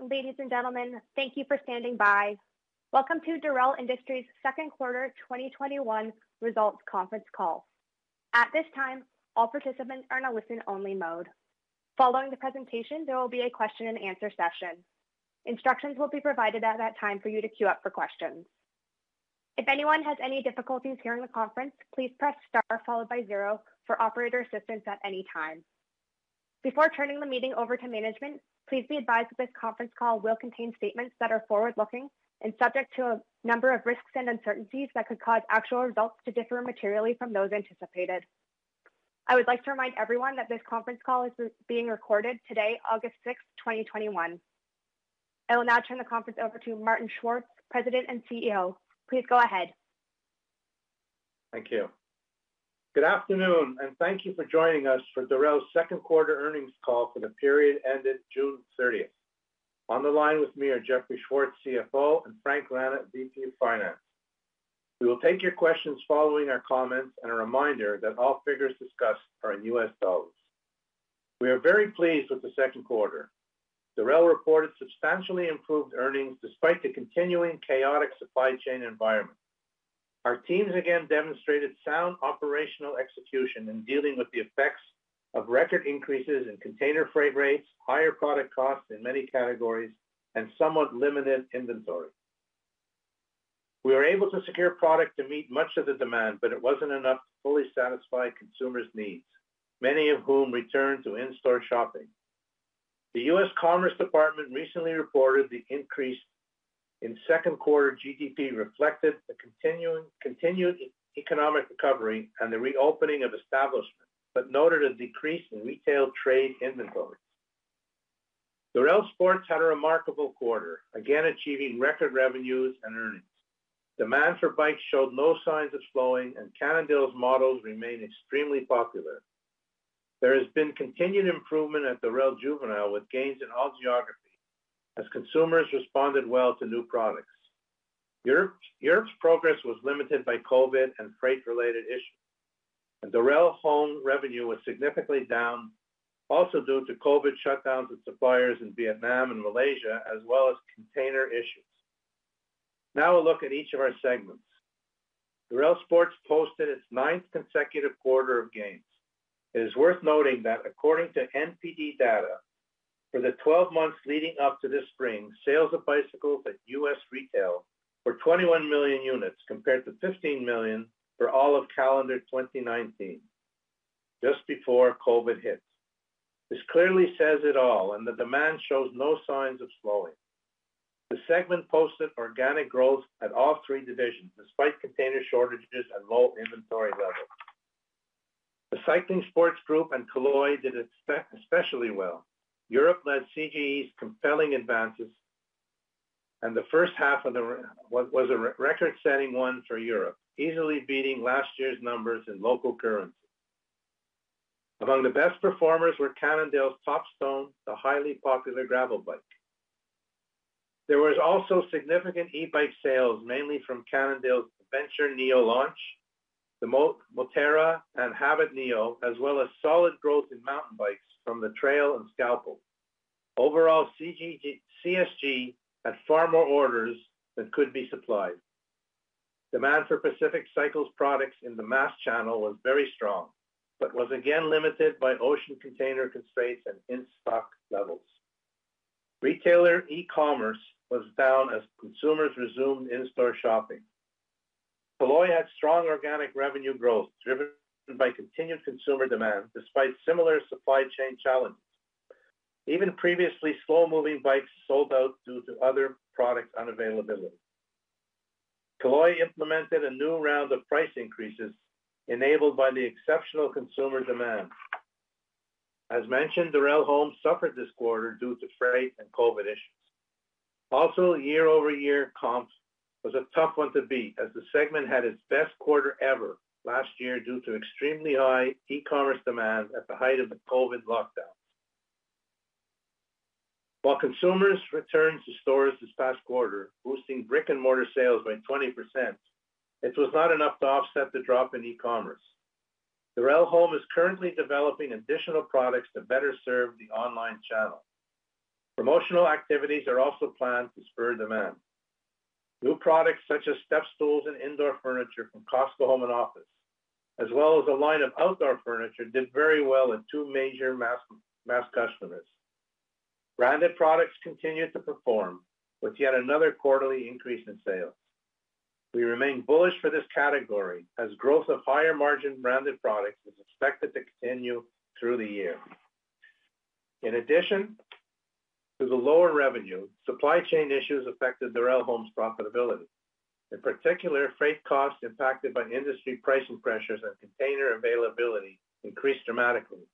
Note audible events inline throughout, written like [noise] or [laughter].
Ladies and gentlemen. Thank you for standing by. Welcome to Dorel Industries' second quarter 2021 results conference call. At this time, all participants are in a listen-only mode. Following the presentation, there will be a question and answer session. Instructions will be provided at that time for you to queue up for questions. If anyone has any difficulties hearing the conference, please press star followed by zero for operator assistance at any time. Before turning the meeting over to management, please be advised that this conference call will contain statements that are forward-looking and subject to a number of risks and uncertainties that could cause actual results to differ materially from those anticipated. I would like to remind everyone that this conference call is being recorded today, August 6, 2021. I will now turn the conference over to Martin Schwartz, President and CEO. Please go ahead. Thank you. Good afternoon, and thank you for joining us for Dorel's second quarter earnings call for the period ended June 30th. On the line with me are Jeffrey Schwartz, CFO, and Frank Rana, VP of Finance. We will take your questions following our comments, and a reminder that all figures discussed are in US dollars. We are very pleased with the second quarter. Dorel reported substantially improved earnings despite the continuing chaotic supply chain environment. Our teams again demonstrated sound operational execution in dealing with the effects of record increases in container freight rates, higher product costs in many categories, and somewhat limited inventory. We were able to secure product to meet much of the demand, but it wasn't enough to fully satisfy consumers' needs, many of whom returned to in-store shopping. The U.S. Commerce Department recently reported the increase in second quarter GDP reflected the continued economic recovery and the reopening of establishments, but noted a decrease in retail trade inventories. Dorel Sports had a remarkable quarter, again achieving record revenues and earnings. Demand for bikes showed no signs of slowing, and Cannondale's models remain extremely popular. There has been continued improvement at Dorel Juvenile, with gains in all geographies as consumers responded well to new products. Europe's progress was limited by COVID and freight-related issues, and Dorel Home revenue was significantly down, also due to COVID shutdowns with suppliers in Vietnam and Malaysia, as well as container issues. Now a look at each of our segments. Dorel Sports posted its ninth consecutive quarter of gains. It is worth noting that according to NPD data, for the 12 months leading up to this spring, sales of bicycles at U.S. retail were 21 million units compared to 15 million for all of calendar 2019, just before COVID hit. This clearly says it all, and the demand shows no signs of slowing. The segment posted organic growth at all three divisions, despite container shortages and low inventory levels. The Cycling Sports Group and Caloi did especially well. Europe led CGE's compelling advances, and the first half of the was a record-setting one for Europe, easily beating last year's numbers in local currency. Among the best performers were Cannondale's Topstone, the highly popular gravel bike. There was also significant e-bike sales, mainly from Cannondale's Venture Neo launch, the Moterra and Habit Neo, as well as solid growth in mountain bikes from the Trail and Scalpel. Overall, CSG had far more orders than could be supplied. Demand for Pacific Cycles products in the mass channel was very strong, but was again limited by ocean container constraints and in-stock levels. Retailer e-commerce was down as consumers resumed in-store shopping. Caloi had strong organic revenue growth driven by continued consumer demand despite similar supply chain challenges. Even previously slow-moving bikes sold out due to other product unavailability. Caloi implemented a new round of price increases enabled by the exceptional consumer demand. As mentioned, Dorel Home suffered this quarter due to freight and COVID issues. Also, year-over-year comp was a tough one to beat as the segment had its best quarter ever last year due to extremely high e-commerce demand at the height of the COVID lockdown. While consumers returned to stores this past quarter, boosting brick-and-mortar sales by 20%, it was not enough to offset the drop in e-commerce. Dorel Home is currently developing additional products to better serve the online channel. Promotional activities are also planned to spur demand. New products such as step stools and indoor furniture from Cosco Home and Office, as well as a line of outdoor furniture, did very well in two major mass customers. Branded products continued to perform with yet another quarterly increase in sales. We remain bullish for this category as growth of higher margin branded products is expected to continue through the year. In addition to the lower revenue, supply chain issues affected Dorel Home's profitability. In particular, freight costs impacted by industry pricing pressures and container availability increased dramatically.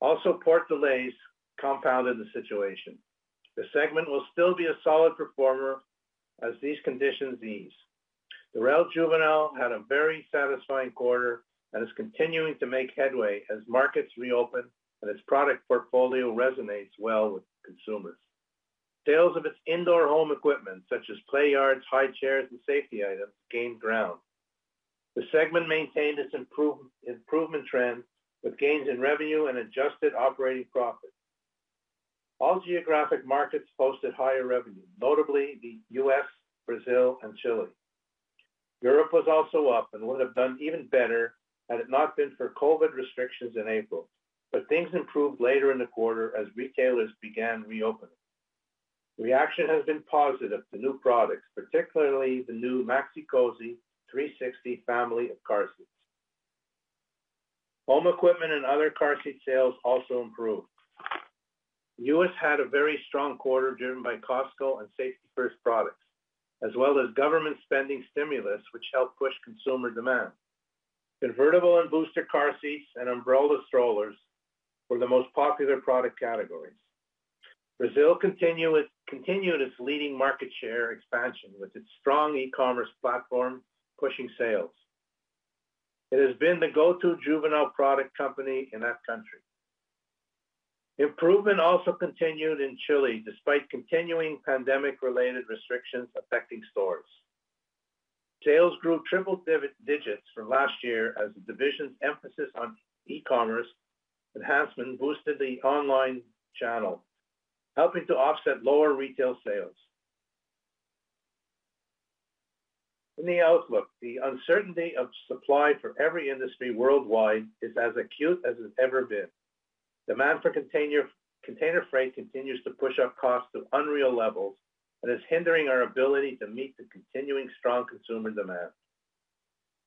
Also, port delays compounded the situation. The segment will still be a solid performer as these conditions ease. Dorel Juvenile had a very satisfying quarter and is continuing to make headway as markets reopen and its product portfolio resonates well with consumers. Sales of its indoor home equipment, such as play yards, high chairs, and safety items, gained ground. The segment maintained its improvement trend with gains in revenue and adjusted operating profit. All geographic markets posted higher revenue, notably the U.S., Brazil, and Chile. Europe was also up and would have done even better had it not been for COVID restrictions in April. But things improved later in the quarter as retailers began reopening. Reaction has been positive to new products, particularly the new Maxi-Cosi 360 family of car seats. Home equipment and other car seat sales also improved. U.S. had a very strong quarter driven by Cosco and Safety 1st products, as well as government spending stimulus, which helped push consumer demand. Convertible and booster car seats and umbrella strollers were the most popular product categories. Brazil continued its leading market share expansion with its strong e-commerce platform pushing sales. It has been the go-to juvenile product company in that country. Improvement also continued in Chile despite continuing pandemic-related restrictions affecting stores. Sales grew triple digits from last year as the division's emphasis on e-commerce enhancement boosted the online channel, helping to offset lower retail sales. In the outlook, the uncertainty of supply for every industry worldwide is as acute as it's ever been. Demand for container freight continues to push up costs to unreal levels and is hindering our ability to meet the continuing strong consumer demand.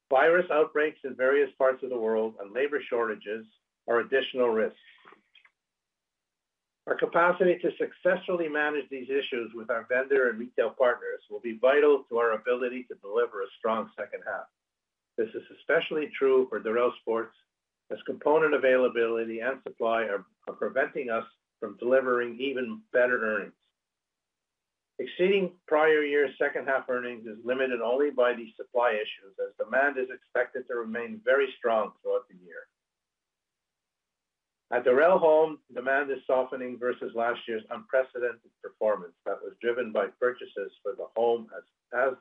Virus outbreaks in various parts of the world and labor shortages are additional risks. Our capacity to successfully manage these issues with our vendor and retail partners will be vital to our ability to deliver a strong second half. This is especially true for Dorel Sports, as component availability and supply are preventing us from delivering even better earnings. Exceeding prior year's second half earnings is limited only by these supply issues, as demand is expected to remain very strong throughout the year. At Dorel Home, demand is softening versus last year's unprecedented performance that was driven by purchases for the home as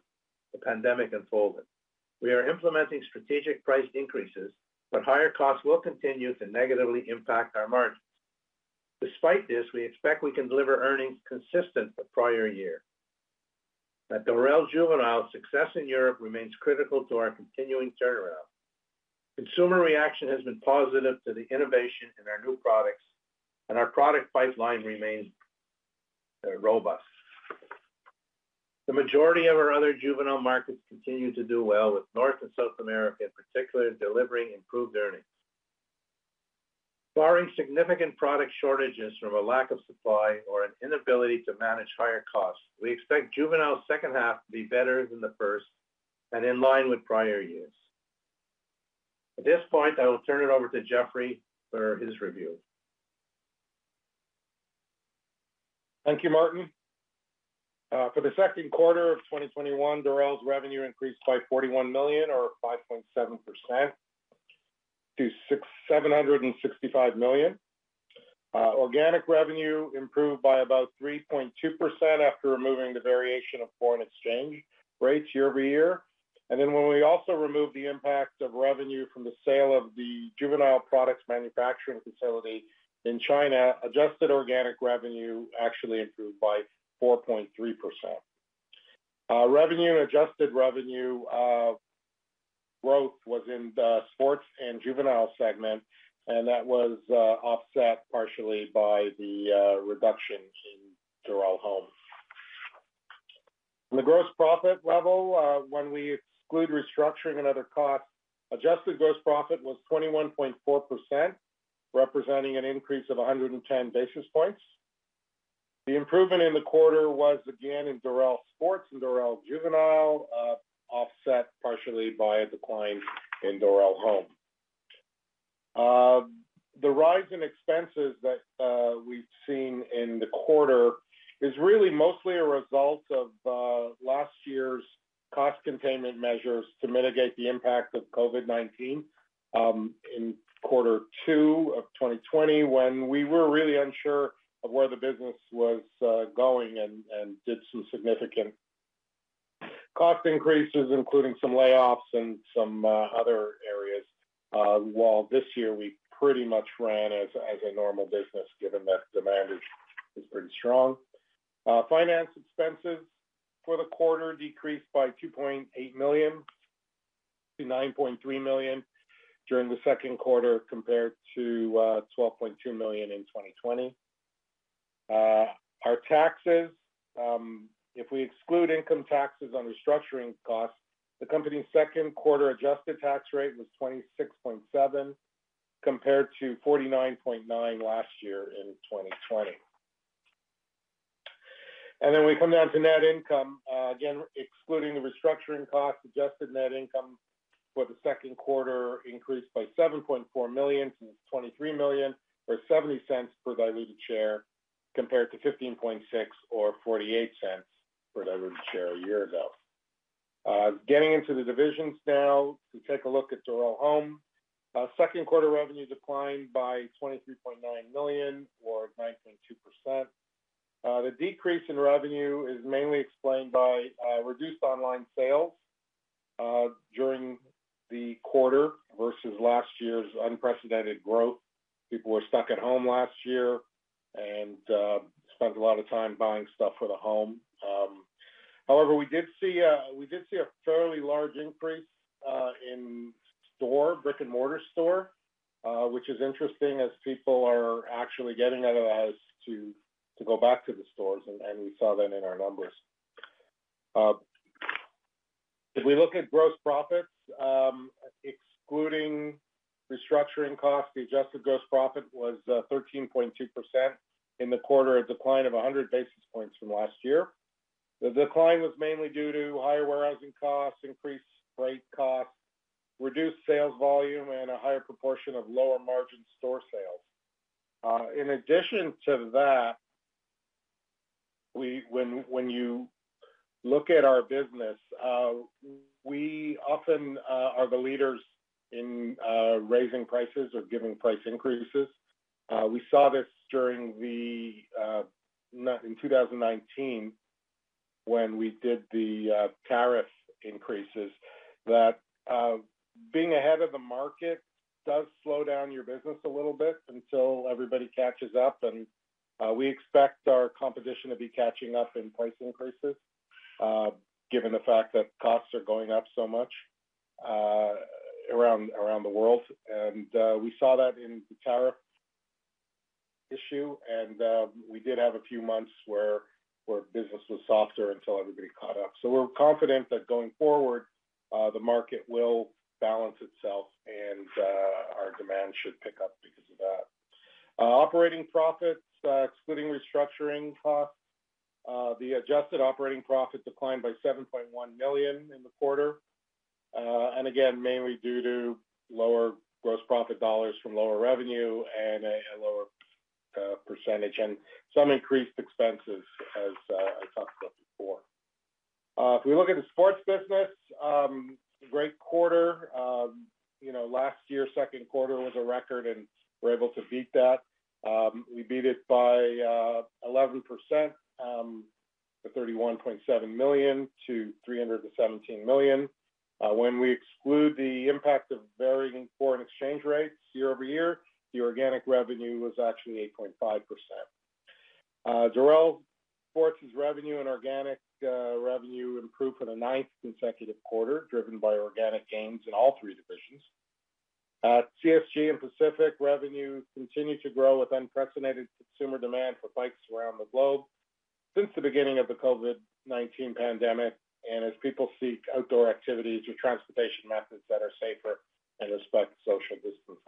the pandemic unfolded. We are implementing strategic price increases, but higher costs will continue to negatively impact our margins. Despite this, we expect we can deliver earnings consistent with prior year. At Dorel Juvenile, success in Europe remains critical to our continuing turnaround. Consumer reaction has been positive to the innovation in our new products, and our product pipeline remains uh, robust. The majority of our other juvenile markets continue to do well, with North and South America in particular delivering improved earnings. Barring significant product shortages from a lack of supply or an inability to manage higher costs, we expect Juvenile's second half to be better than the first and in line with prior years. At this point, I will turn it over to Jeffrey for his review. Thank you, Martin. Uh, for the second quarter of 2021, Dorel's revenue increased by 41 million or 5.7% to 765 million. Uh, organic revenue improved by about 3.2% after removing the variation of foreign exchange rates year-over-year. And then when we also remove the impact of revenue from the sale of the juvenile products manufacturing facility in China, adjusted organic revenue actually improved by 4.3%. Uh, revenue and adjusted revenue uh, growth was in the sports and juvenile segment, and that was uh, offset partially by the reduction in Dorel Home. On the gross profit level, when we exclude restructuring and other costs, adjusted gross profit was 21.4%, representing an increase of 110 basis points. The improvement in the quarter was again in Dorel Sports and Dorel Juvenile, uh, offset partially by a decline in Dorel Home. Um, the rise in expenses that uh, we've seen in the quarter is really mostly a result of uh, last year's cost containment measures to mitigate the impact of COVID-19 um, in quarter two of 2020, when we were really unsure of where the business was uh, going and did some significant cost increases, including some layoffs and some uh, other areas. Uh, while this year we pretty much ran as a normal business, given that demand is pretty strong. Finance expenses for the quarter decreased by 2.8 million to 9.3 million during the second quarter, compared to uh, 12.2 million in 2020. Uh, Our taxes, um, if we exclude income taxes on restructuring costs, the company's second quarter adjusted tax rate was 26.7, compared to 49.9 last year in 2020. And then we come down to net income. Uh, again, excluding the restructuring costs, adjusted net income for the second quarter increased by 7.4 million to 23 million, or 70 cents per diluted share, compared to 15.6 million or 48 cents per diluted share a year ago. Uh, getting into the divisions now to take a look at Dorel Home. Uh, second quarter revenue declined by 23.9 million or 9.2%. Uh, the decrease in revenue is mainly explained by uh, reduced online sales uh, during the quarter versus last year's unprecedented growth. People were stuck at home last year and spent a lot of time buying stuff for the home. Um, however, we did see uh we did see a fairly large increase in store, brick-and-mortar store, which is interesting as people are actually getting out of the house to go back to the stores, and we saw that in our numbers. Uh, if we look at gross profits, um, excluding restructuring costs, the adjusted gross profit was uh, 13.2% in the quarter, a decline of 100 basis points from last year. The decline was mainly due to higher warehousing costs, increased freight costs, reduced sales volume, and a higher proportion of lower margin store sales. Uh, in addition to that, when when you look at our business, uh, we often uh, are the leaders in uh, raising prices or giving price increases. We saw this during the in 2019 when we did the tariff increases, that being ahead of the market does slow down your business a little bit until everybody catches up, and Uh, we expect our competition to be catching up in price increases, uh, given the fact that costs are going up so much uh, around the world. And uh we saw that in the tariff issue, and we did have a few months where business was softer until everybody caught up. So we're confident that going forward, the market will balance itself and our demand should pick up because of that. Operating profits, excluding restructuring costs, uh, the adjusted operating profit declined by 7.1 million in the quarter. Uh, and again, mainly due to lower gross profit dollars from lower revenue and a lower uh, percentage and some increased expenses as I talked about 2024. If we look at the sports business, um, great quarter. Um, you know, last year's second quarter was a record, and we're able to beat that. We beat it by 11%, um, to $31.7 million to $317 million. When we exclude the impact of varying foreign exchange rates year-over-year, the organic revenue was actually 8.5%. Uh, Dorel Sports' revenue and organic uh, revenue improved for the ninth consecutive quarter, driven by organic gains in all three divisions. Uh, CSG and Pacific revenue continued to grow with unprecedented consumer demand for bikes around the globe since the beginning of the COVID-19 pandemic, and as people seek outdoor activities or transportation methods that are safer and respect social distance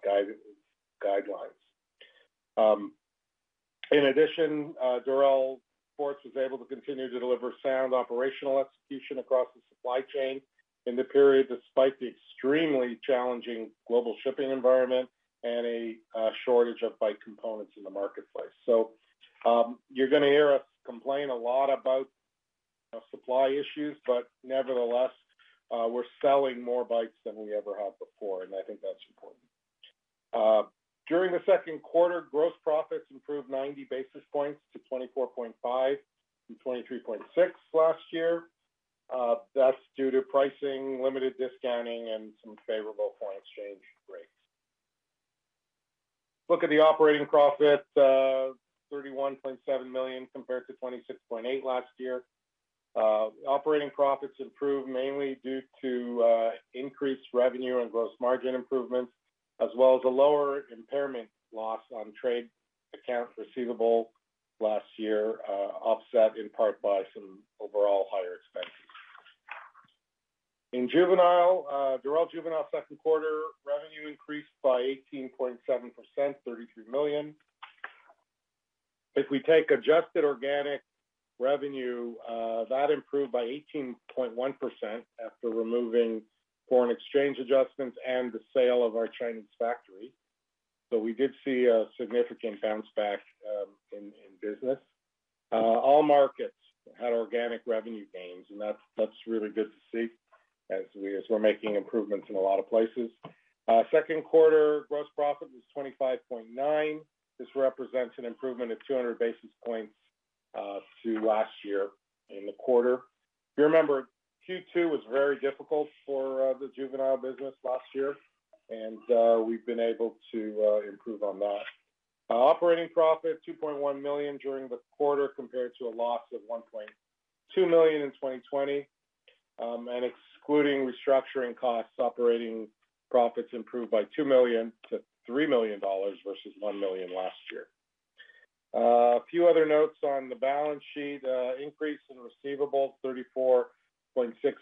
guidelines. Um, in addition, uh, Dorel Sports was able to continue to deliver sound operational execution across the supply chain in the period, despite the extremely challenging global shipping environment and a uh, shortage of bike components in the marketplace. So, um, you're gonna hear us complain a lot about supply issues, but nevertheless, uh, we're selling more bikes than we ever have before, and I think that's important. Uh, During the second quarter, gross profits improved 90 basis points to 24.5 from 23.6 last year. Uh, that's due to pricing, limited discounting, and some favorable foreign exchange rates. Look at the operating profit, uh, 31.7 million compared to $26.8 million last year. Uh, operating profits improved mainly due to increased revenue and gross margin improvements, as well as a lower impairment loss on trade accounts receivable last year, offset in part by some overall higher expenses. In Juvenile, uh, Dorel Juvenile second quarter revenue increased by 18.7%, 33 million. If we take adjusted organic revenue, uh, that improved by 18.1% after removing foreign exchange adjustments and the sale of our Chinese factory. So we did see a significant bounce back um, in business. Uh, all markets had organic revenue gains, and that's really good to see as we're making improvements in a lot of places. Uh, second quarter gross profit was $25.9 million. This represents an improvement of 200 basis points uh, to last year in the quarter. If you remember, Q2 was very difficult for uh, the Juvenile business last year, and we've been able to improve on that. Operating profit, 2.1 million during the quarter, compared to a loss of 1.2 million in 2020. Um, and excluding restructuring costs, operating profits improved by 2 million to $3 million versus 1 million last year. Uh, a few other notes on the balance sheet. Uh, increase in receivables, 34.6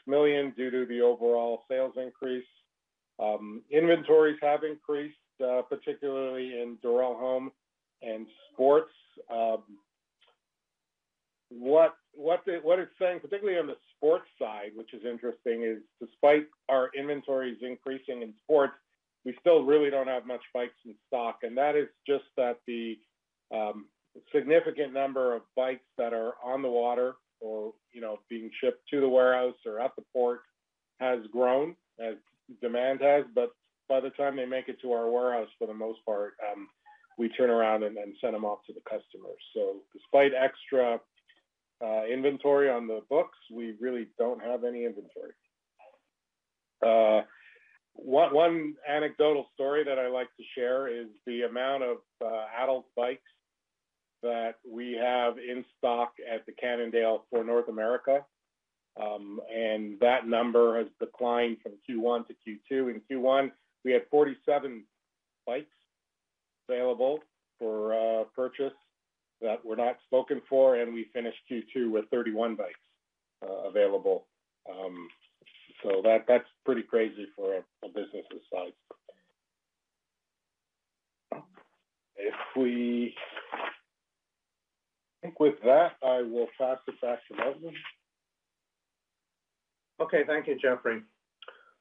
million, due to the overall sales increase. Um, inventories have increased, uh, particularly in Dorel Home and Sports. Um, What what it's saying, particularly on the sports side, which is interesting, is despite our inventories increasing in sports, we still really don't have much bikes in stock, and that is just that the um, significant number of bikes that are on the water or, you know, being shipped to the warehouse or at the port has grown as demand has. But by the time they make it to our warehouse, for the most part, um, we turn around and then send them off to the customers. So despite extra Uh, inventory on the books, we really don't have any inventory. Uh, one anecdotal story that I like to share is the amount of uh, adult bikes that we have in stock at the Cannondale for North America. Um, and that number has declined from Q1 to Q2. In Q1, we had 47 bikes available for purchase that were not spoken for, and we finished Q2 with 31 bikes uh, available. Um, so that's pretty crazy for a business this size. If we, I think with that, I will pass it back to Martin. Okay. Thank you, Jeffrey.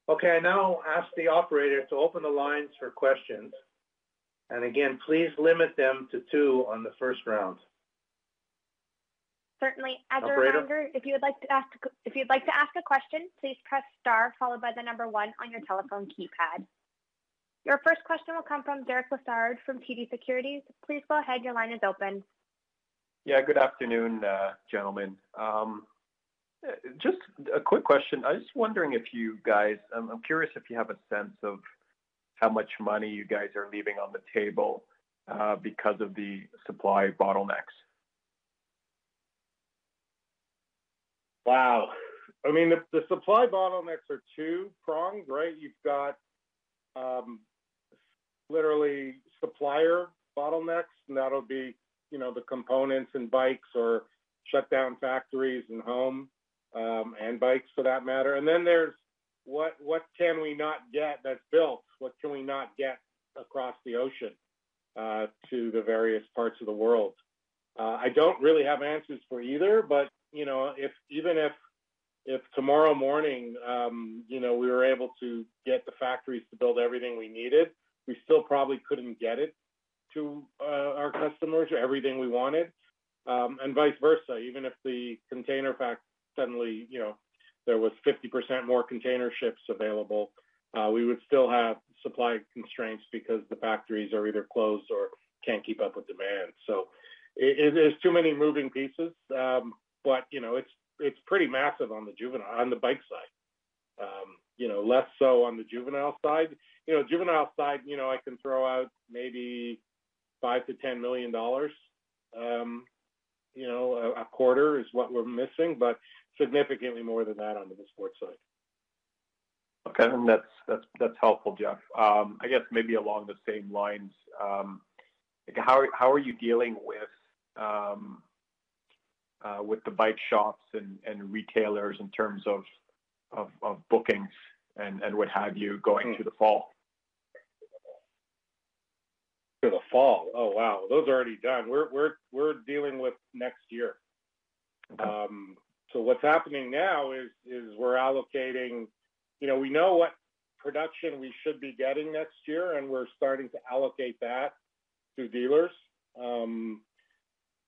Okay, I now ask the operator to open the lines for questions. And again, please limit them to two on the first round. Certainly. As Operator? a reminder, if you would like to ask if you'd like to ask a question, please press star followed by the number one on your telephone keypad. Your first question will come from Derek Lessard from TD Securities. Please go ahead. Your line is open. Yeah, good afternoon, uh, gentlemen. Um, just a quick question. I was wondering if you guys, I'm, I'm curious if you have a sense of how much money you guys are leaving on the table uh, because of the supply bottlenecks. Wow. I mean, the, supply bottlenecks are two pronged, right? You've got um, literally supplier bottlenecks, and that'll be, you know, the components and bikes or shut down factories and home um, and bikes for that matter. And then there's what what can we not get that's built? What can we not get across the ocean uh, to the various parts of the world? Uh, I don't really have answers for either, but you know, if even if if tomorrow morning, um, you know, we were able to get the factories to build everything we needed, we still probably couldn't get it to uh, our customers or everything we wanted, um, and vice versa. Even if the container fact suddenly, you know, there was 50% more container ships available, uh, we would still have supply constraints because the factories are either closed or can't keep up with demand. So it, it, there's too many moving pieces, um, but you know, it's it's pretty massive on the juvenile on the bike side. Um, you know, less so on the juvenile side. You know, juvenile side, you know, I can throw out maybe five to ten million dollars. Um, you know, a, a quarter is what we're missing, but significantly more than that on the sports side. Okay, and that's that's that's helpful, Jeff. Um, I guess maybe along the same lines, um, how how are you dealing with um, uh, with the bike shops and, and retailers in terms of of, of bookings and, and what have you going through the fall? To the fall. Oh wow, those are already done. We're we're we're dealing with next year. So what's happening now is is we're allocating. You know, we know what production we should be getting next year, and we're starting to allocate that to dealers. Um,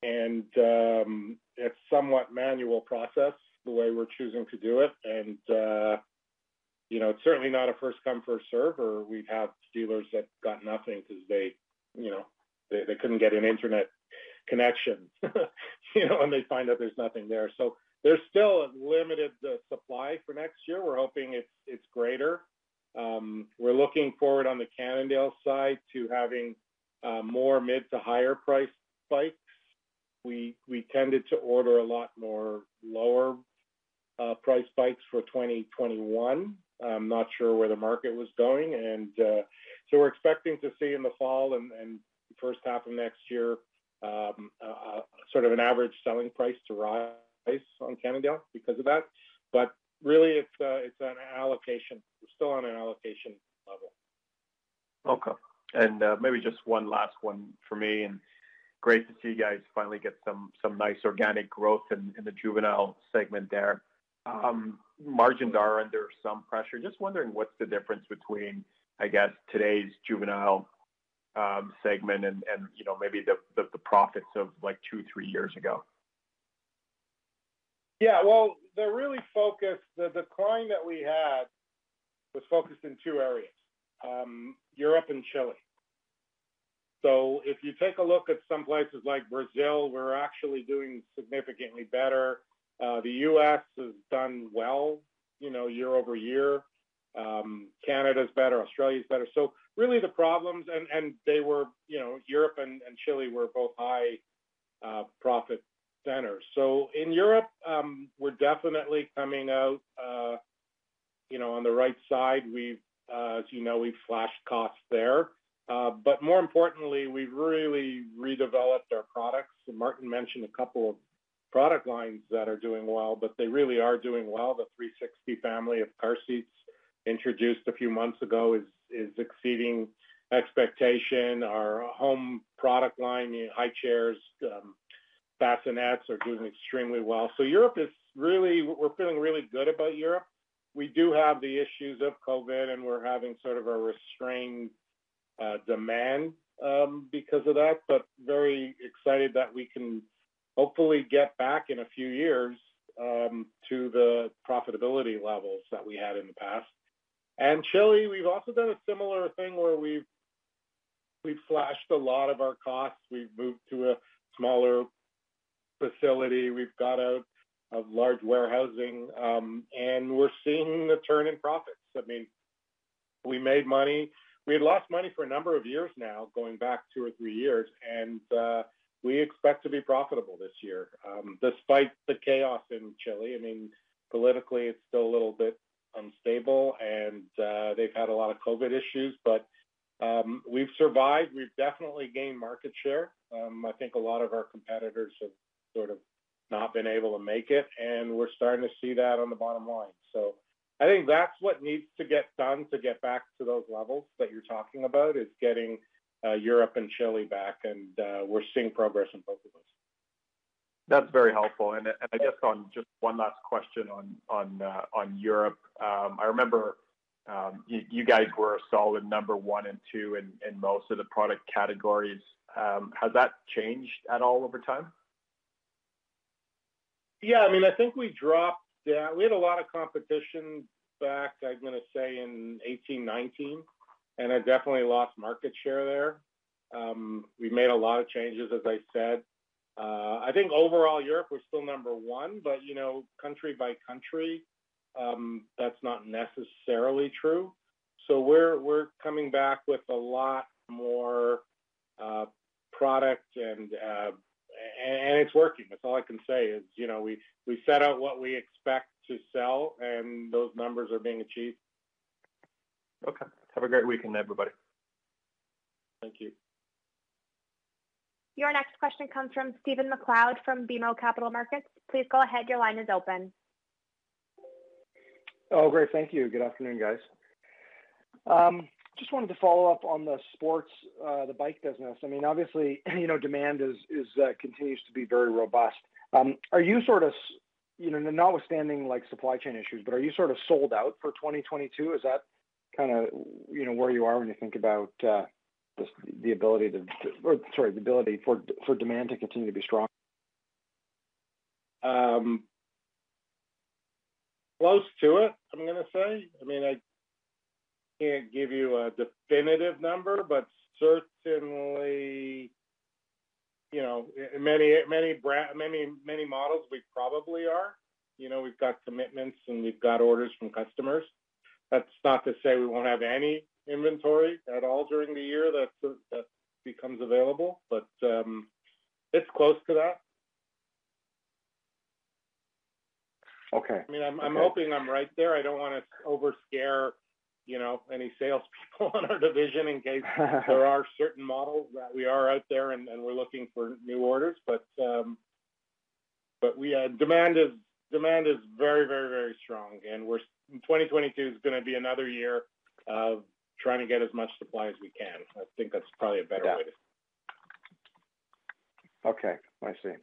and um, it's somewhat manual process the way we're choosing to do it. And uh, you know, it's certainly not a first come first serve. Or we'd have dealers that got nothing because they, you know, they, they couldn't get an internet connection, [laughs] you know, and they find out there's nothing there. So there's still a limited uh, supply for next year. We're hoping it's it's greater. Um, we're looking forward on the Cannondale side to having uh, more mid to higher price bikes. We we tended to order a lot more lower uh, price bikes for 2021. I'm not sure where the market was going, and uh, so we're expecting to see in the fall and, and first half of next year um, sort of an average selling price to rise on Cannondale because of that. But really, it's uh, it's an allocation. We're still on an allocation level. Okay. And uh, maybe just one last one for me. And great to see you guys finally get some some nice organic growth in, in the juvenile segment there. Um, margins are under some pressure. Just wondering what's the difference between, I guess, today's juvenile um, segment and, and you know maybe the, the the profits of like two three years ago. Yeah, well, they're really focused. The decline that we had was focused in two areas um, Europe and Chile. So if you take a look at some places like Brazil, we're actually doing significantly better. Uh, the U.S. has done well, you know, year over year. Um, Canada's better, Australia's better. So really the problems, and, and they were, you know, Europe and, and Chile were both high uh, profit centers. So in Europe, um, we're definitely coming out, uh, you know, on the right side. We've, uh, as you know, we've slashed costs there. Uh, but more importantly, we've really redeveloped our products. Martin mentioned a couple of product lines that are doing well, but they really are doing well. The 360 family of car seats introduced a few months ago is is exceeding expectation. Our home product line, high chairs, um, bassinets are doing extremely well. So Europe is really, we're feeling really good about Europe. We do have the issues of COVID, and we're having sort of a restrained uh, demand um, because of that, but very excited that we can hopefully get back in a few years um, to the profitability levels that we had in the past. And Chile, we've also done a similar thing where we've we've slashed a lot of our costs. We've moved to a smaller facility. We've got out of large warehousing, um, and we're seeing the turn in profits. I mean, we made money. We had lost money for a number of years now, going back two or three years, and uh, we expect to be profitable this year, um, despite the chaos in Chile. I mean, politically, it's still a little bit unstable, and uh, they've had a lot of COVID issues, but um, we've survived. We've definitely gained market share. Um, I think a lot of our competitors have sort of not been able to make it, and we're starting to see that on the bottom line. So I think that's what needs to get done to get back to those levels that you're talking about is getting uh, Europe and Chile back, and uh, we're seeing progress in both of those. That's very helpful. And, and I guess on just one last question on on uh, on Europe, um, I remember um, you, you, guys were a solid number one and two in, in most of the product categories. Um, has that changed at all over time? Yeah, I mean, I think we dropped down. We had a lot of competition back, I'm going to say, in 18, 19, and I definitely lost market share there. Um, we made a lot of changes, as I said. Uh, I think overall Europe was still number one, but you know, country by country, um, that's not necessarily true. So we're we're coming back with a lot more uh, product and, uh, and and it's working. That's all I can say is you know we we set out what we expect to sell and those numbers are being achieved. Okay. Have a great weekend, everybody. Thank you. Your next question comes from Stephen MacLeod from BMO Capital Markets. Please go ahead. Your line is open. Oh, great. Thank you. Good afternoon, guys. Um, just wanted to follow up on the sports, uh, the bike business. I mean, obviously, [clears throat] you know, demand is is uh, continues to be very robust. Um, are you sort of, you know, notwithstanding like supply chain issues, but are you sort of sold out for 2022? Is that kind of, you know, where you are when you think about uh, the, the ability to, or sorry, the ability for for demand to continue to be strong? Um, close to it, I'm going to say. I mean, I can't give you a definitive number, but certainly, you know, many many many many models we probably are. You know, we've got commitments and we've got orders from customers. That's not to say we won't have any inventory at all during the year that that becomes available, but um, it's close to that. Okay. I mean, I'm, okay. I'm hoping I'm right there. I don't want to over scare, you know, any salespeople [laughs] on our division in case [laughs] there are certain models that we are out there and, and we're looking for new orders. But um, but we uh, demand is demand is very very very strong, and we're 2022 is going to be another year of trying to get as much supply as we can. I think that's probably a better yeah. way to. Okay, I see.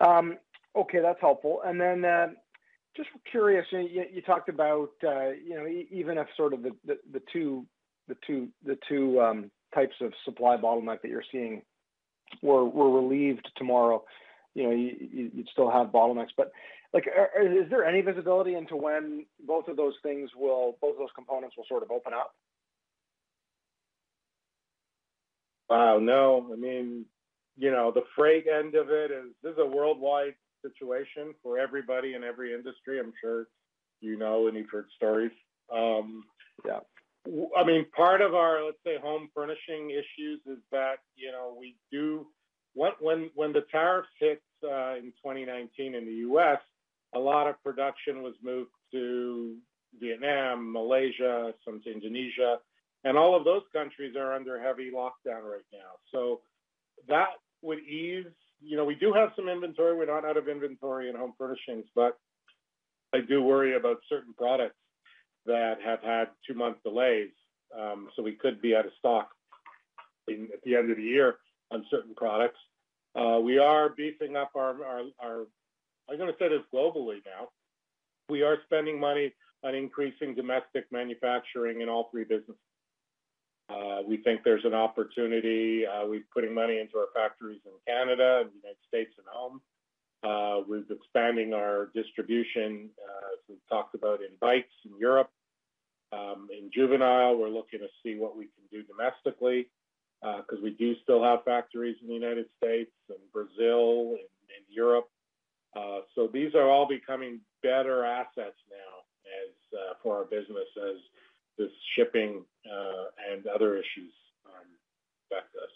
Um, okay, that's helpful. And then uh, just curious, you, talked about uh, you know even if sort of the, two the two the two um, types of supply bottleneck that you're seeing were relieved tomorrow, you know you, would still have bottlenecks, but like is there any visibility into when both of those things will both of those components will sort of open up? Wow, no. I mean, you know, the freight end of it is this is a worldwide situation for everybody in every industry. I'm sure you know and you've heard stories. Um, yeah. I mean, part of our let's say home furnishing issues is that you know we do what when when the tariffs hit uh, in 2019 in the U.S. A lot of production was moved to Vietnam, Malaysia, some to Indonesia, and all of those countries are under heavy lockdown right now. So that would ease you know, we do have some inventory. We're not out of inventory in home furnishings, but I do worry about certain products that have had two-month delays. Um, so we could be out of stock in, at the end of the year on certain products. Uh, we are beefing up our, our, our I'm going to say this globally now. We are spending money on increasing domestic manufacturing in all three businesses. Uh, we think there's an opportunity. Uh, we're putting money into our factories in Canada and the United States and home Uh, we're expanding our distribution, as we talked about in bikes in Europe. Um, in juvenile, we're looking to see what we can do domestically because we do still have factories in the United States and Brazil and, Europe. So these are all becoming better assets now as for our business as this shipping uh, and other issues um, affect us.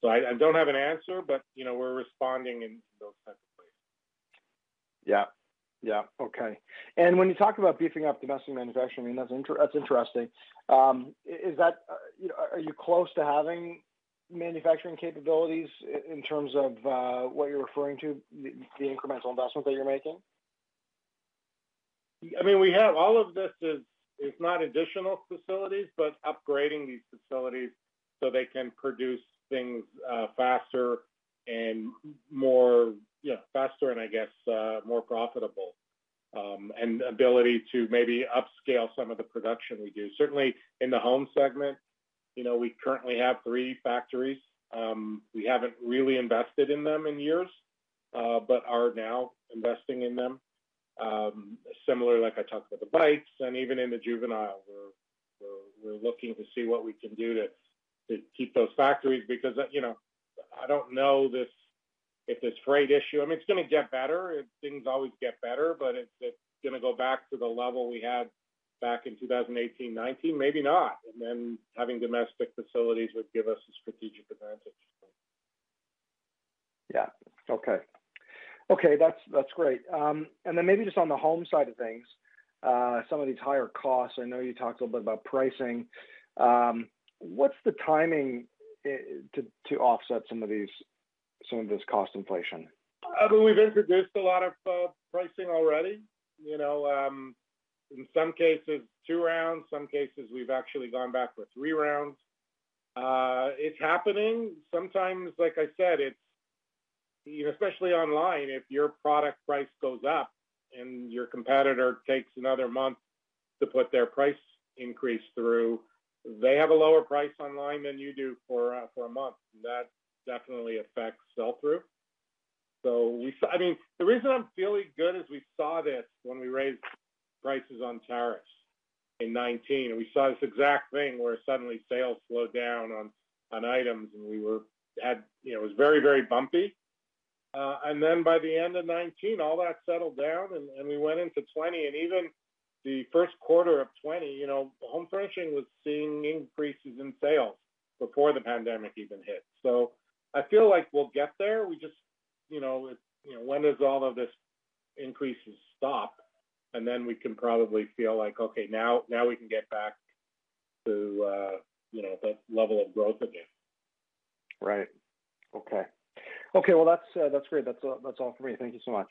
So I, I, don't have an answer, but you know we're responding in those types of ways. Yeah, yeah, okay. And when you talk about beefing up domestic manufacturing, I mean that's inter- that's interesting. Um, is that uh, you know are you close to having manufacturing capabilities in terms of uh, what you're referring to, the, the, incremental investment that you're making? I mean, we have all of this is is not additional facilities, but upgrading these facilities so they can produce things uh, faster and more, yeah, faster and I guess uh, more profitable. Um, and ability to maybe upscale some of the production we do. Certainly in the home segment, you know, we currently have three factories. Um, we haven't really invested in them in years, uh, but are now investing in them. Um, similar, like I talked about the bikes, and even in the juvenile, we're, we're, we're looking to see what we can do to keep those factories because uh, you know I don't know this if this freight issue. I mean, it's going to get better. It, things always get better, but it's, it's going to go back to the level we had back in 2018, 19. Maybe not. And then having domestic facilities would give us a strategic advantage. Yeah. Okay. Okay, that's that's great. Um, and then maybe just on the home side of things, uh, some of these higher costs. I know you talked a little bit about pricing. Um, what's the timing eh, to to offset some of these some of this cost inflation? I mean, we've introduced a lot of uh, pricing already. You know, um, in some cases two rounds, some cases we've actually gone back for three rounds. Uh, it's happening. Sometimes, like I said, it's you know, especially online, if your product price goes up and your competitor takes another month to put their price increase through, they have a lower price online than you do for uh, for a month. That definitely affects sell through. So we, I mean, the reason I'm feeling good is we saw this when we raised prices on tariffs in 19, and we saw this exact thing where suddenly sales slowed down on on items, and we were had you know it was very very bumpy uh, and then by the end of 19, all that settled down and, and we went into 20. And even the first quarter of 20, you know, home furnishing was seeing increases in sales before the pandemic even hit. So I feel like we'll get there. We just, you know, it, you know, when does all of this increases stop? And then we can probably feel like, okay, now now we can get back to uh, you know that level of growth again. Right. Okay. Okay, well that's uh, that's great. That's uh, that's all for me. Thank you so much.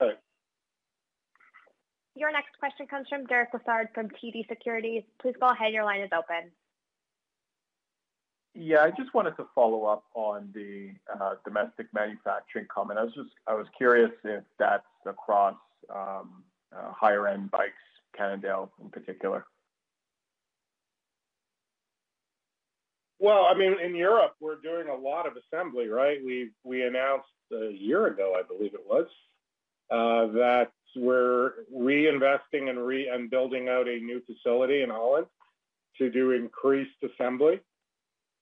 All right. Your next question comes from Derek Lessard from TD Securities. Please go ahead. Your line is open. Yeah, I just wanted to follow up on the uh, domestic manufacturing comment. I was just I was curious if that's across um, uh, higher end bikes, Cannondale in particular. Well, I mean, in Europe, we're doing a lot of assembly, right? We we announced a year ago, I believe it was, uh, that we're reinvesting and re and building out a new facility in Holland to do increased assembly.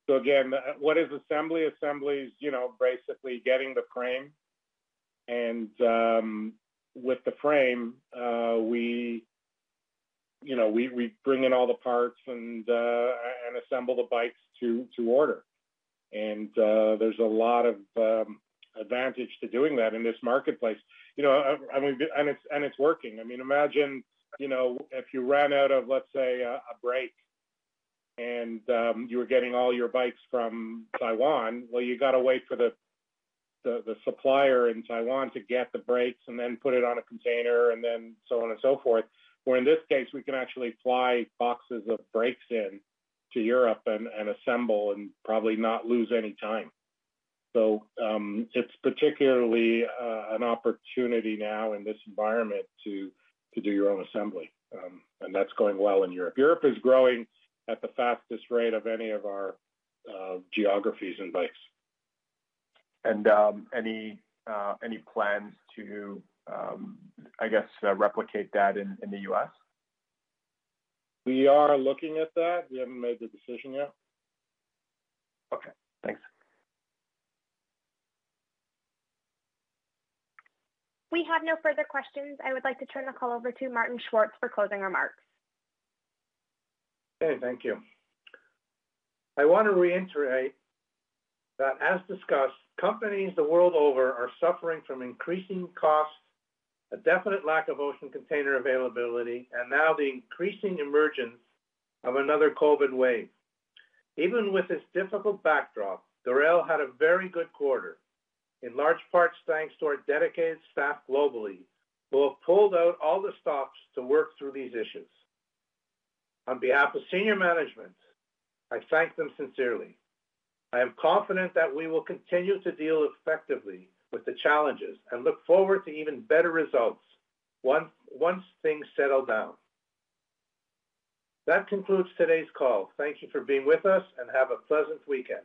So again, what is assembly? Assembly is, you know, basically getting the frame, and um, with the frame, uh, we you know, we, we bring in all the parts and uh, and assemble the bikes to to order. And uh, there's a lot of um, advantage to doing that in this marketplace. You know, I, I, mean, and it's and it's working. I mean, imagine, you know, if you ran out of, let's say, a, a brake, and um, you were getting all your bikes from Taiwan. Well, you got to wait for the, the the supplier in Taiwan to get the brakes and then put it on a container and then so on and so forth where in this case, we can actually fly boxes of brakes in to Europe and, and assemble and probably not lose any time. So um, it's particularly uh, an opportunity now in this environment to to do your own assembly, um, and that's going well in Europe. Europe is growing at the fastest rate of any of our uh, geographies and bikes. And um, any uh, any plans to, um, I guess, uh, replicate that in, in the U.S.? We are looking at that. We haven't made the decision yet. Okay, thanks. We have no further questions. I would like to turn the call over to Martin Schwartz for closing remarks. Okay, thank you. I want to reiterate that, as discussed, companies the world over are suffering from increasing costs, a definite lack of ocean container availability, and now the increasing emergence of another COVID wave. Even with this difficult backdrop, Dorel had a very good quarter, in large parts thanks to our dedicated staff globally, who have pulled out all the stops to work through these issues. On behalf of senior management, I thank them sincerely. I am confident that we will continue to deal effectively with the challenges and look forward to even better results once, once things settle down. That concludes today's call. Thank you for being with us and have a pleasant weekend.